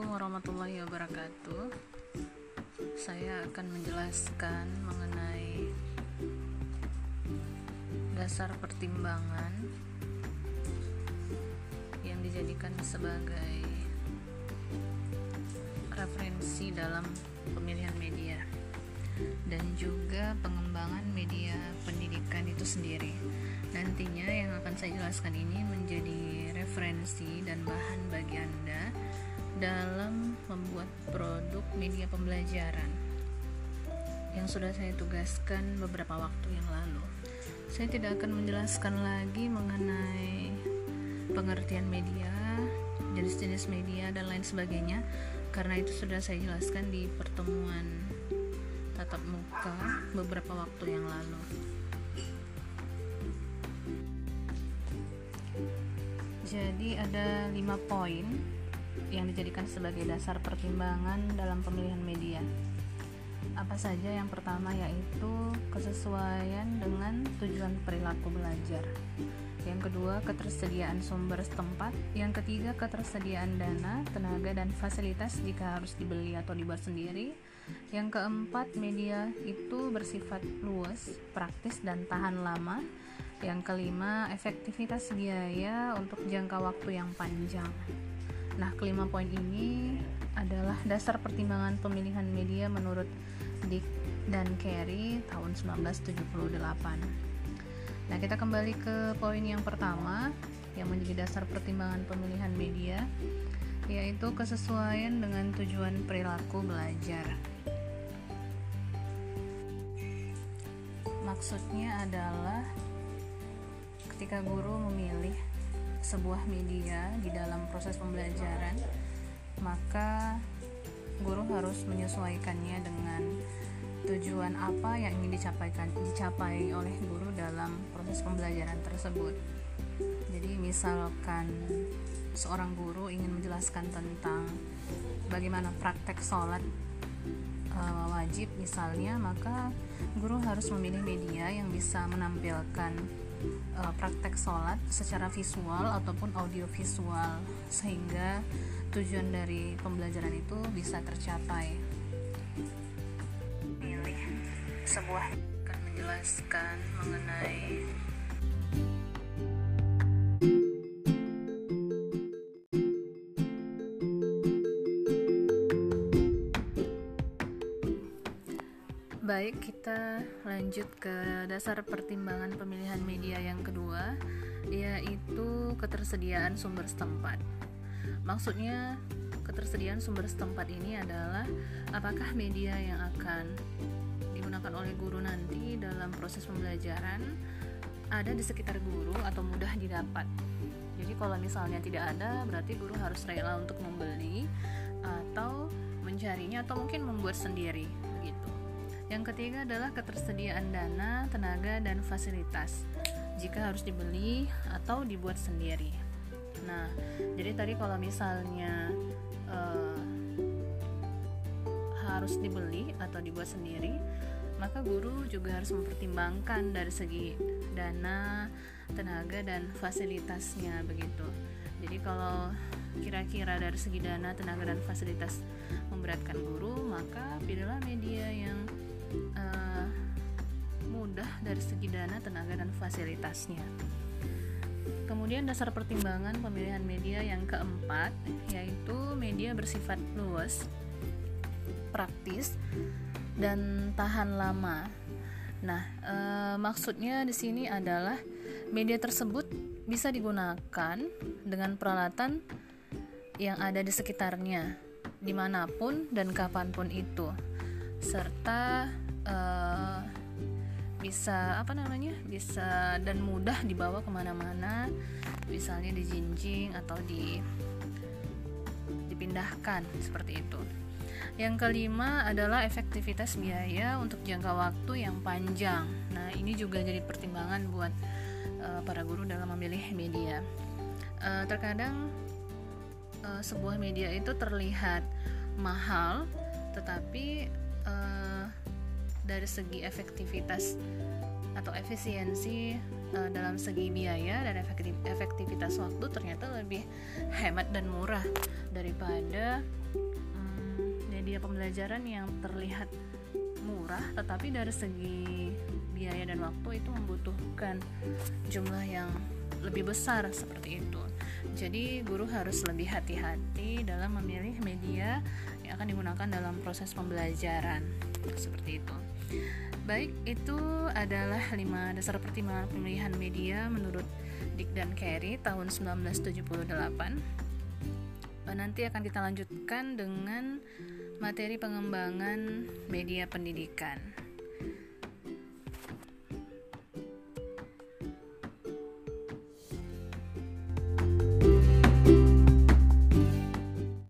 Assalamualaikum warahmatullahi wabarakatuh. Saya akan menjelaskan mengenai dasar pertimbangan yang dijadikan sebagai referensi dalam pemilihan media dan juga pengembangan media pendidikan itu sendiri. Nantinya yang akan saya jelaskan ini menjadi referensi dan bahan bagi Anda dalam membuat produk media pembelajaran yang sudah saya tugaskan beberapa waktu yang lalu. Saya tidak akan menjelaskan lagi mengenai pengertian media, jenis-jenis media dan lain sebagainya karena itu sudah saya jelaskan di pertemuan tatap muka beberapa waktu yang lalu. Jadi ada lima poin yang dijadikan sebagai dasar pertimbangan dalam pemilihan media. Apa saja yang pertama yaitu kesesuaian dengan tujuan perilaku belajar. Yang kedua, ketersediaan sumber setempat. Yang ketiga, ketersediaan dana, tenaga, dan fasilitas jika harus dibeli atau dibuat sendiri. Yang keempat, media itu bersifat luas, praktis, dan tahan lama. Yang kelima, efektivitas biaya untuk jangka waktu yang panjang. Nah, kelima poin ini adalah dasar pertimbangan pemilihan media menurut Dick dan Carey tahun 1978. Nah, kita kembali ke poin yang pertama yang menjadi dasar pertimbangan pemilihan media yaitu kesesuaian dengan tujuan perilaku belajar. Maksudnya adalah ketika guru memilih sebuah media di dalam proses pembelajaran, maka guru harus menyesuaikannya dengan tujuan apa yang ingin dicapaikan dicapai oleh guru dalam proses pembelajaran tersebut. Jadi misalkan seorang guru ingin menjelaskan tentang bagaimana praktek sholat e, wajib misalnya, maka guru harus memilih media yang bisa menampilkan uh, praktek sholat secara visual ataupun audio visual sehingga tujuan dari pembelajaran itu bisa tercapai. Pilih sebuah akan menjelaskan mengenai Baik, kita lanjut ke dasar pertimbangan pemilihan media yang kedua, yaitu ketersediaan sumber setempat. Maksudnya, ketersediaan sumber setempat ini adalah apakah media yang akan digunakan oleh guru nanti dalam proses pembelajaran ada di sekitar guru atau mudah didapat. Jadi kalau misalnya tidak ada, berarti guru harus rela untuk membeli atau mencarinya atau mungkin membuat sendiri yang ketiga adalah ketersediaan dana, tenaga, dan fasilitas jika harus dibeli atau dibuat sendiri. Nah, jadi tadi kalau misalnya uh, harus dibeli atau dibuat sendiri, maka guru juga harus mempertimbangkan dari segi dana, tenaga, dan fasilitasnya begitu. Jadi kalau kira-kira dari segi dana, tenaga, dan fasilitas memberatkan guru, maka pilihlah media yang uh, mudah dari segi dana, tenaga, dan fasilitasnya. Kemudian dasar pertimbangan pemilihan media yang keempat yaitu media bersifat luas, praktis, dan tahan lama. Nah, e, maksudnya di sini adalah media tersebut bisa digunakan dengan peralatan yang ada di sekitarnya, di mana pun dan kapan pun itu serta uh, bisa apa namanya bisa dan mudah dibawa ke mana-mana. Misalnya dijinjing atau di dipindahkan seperti itu. Yang kelima adalah efektivitas biaya untuk jangka waktu yang panjang. Nah ini juga jadi pertimbangan buat uh, para guru dalam memilih media. Uh, terkadang uh, sebuah media itu terlihat mahal tetapi uh, dari segi efektivitas atau efisiensi uh, dalam segi biaya dan efektivitas waktu ternyata lebih hemat dan murah daripada um, pembelajaran yang terlihat murah tetapi dari segi biaya dan waktu itu membutuhkan jumlah yang lebih besar seperti itu. Jadi guru harus lebih hati-hati dalam memilih media akan digunakan dalam proses pembelajaran seperti itu. Baik, itu adalah lima dasar pertimbangan pemilihan media menurut Dick dan Carey tahun 1978. Nanti akan kita lanjutkan dengan materi pengembangan media pendidikan.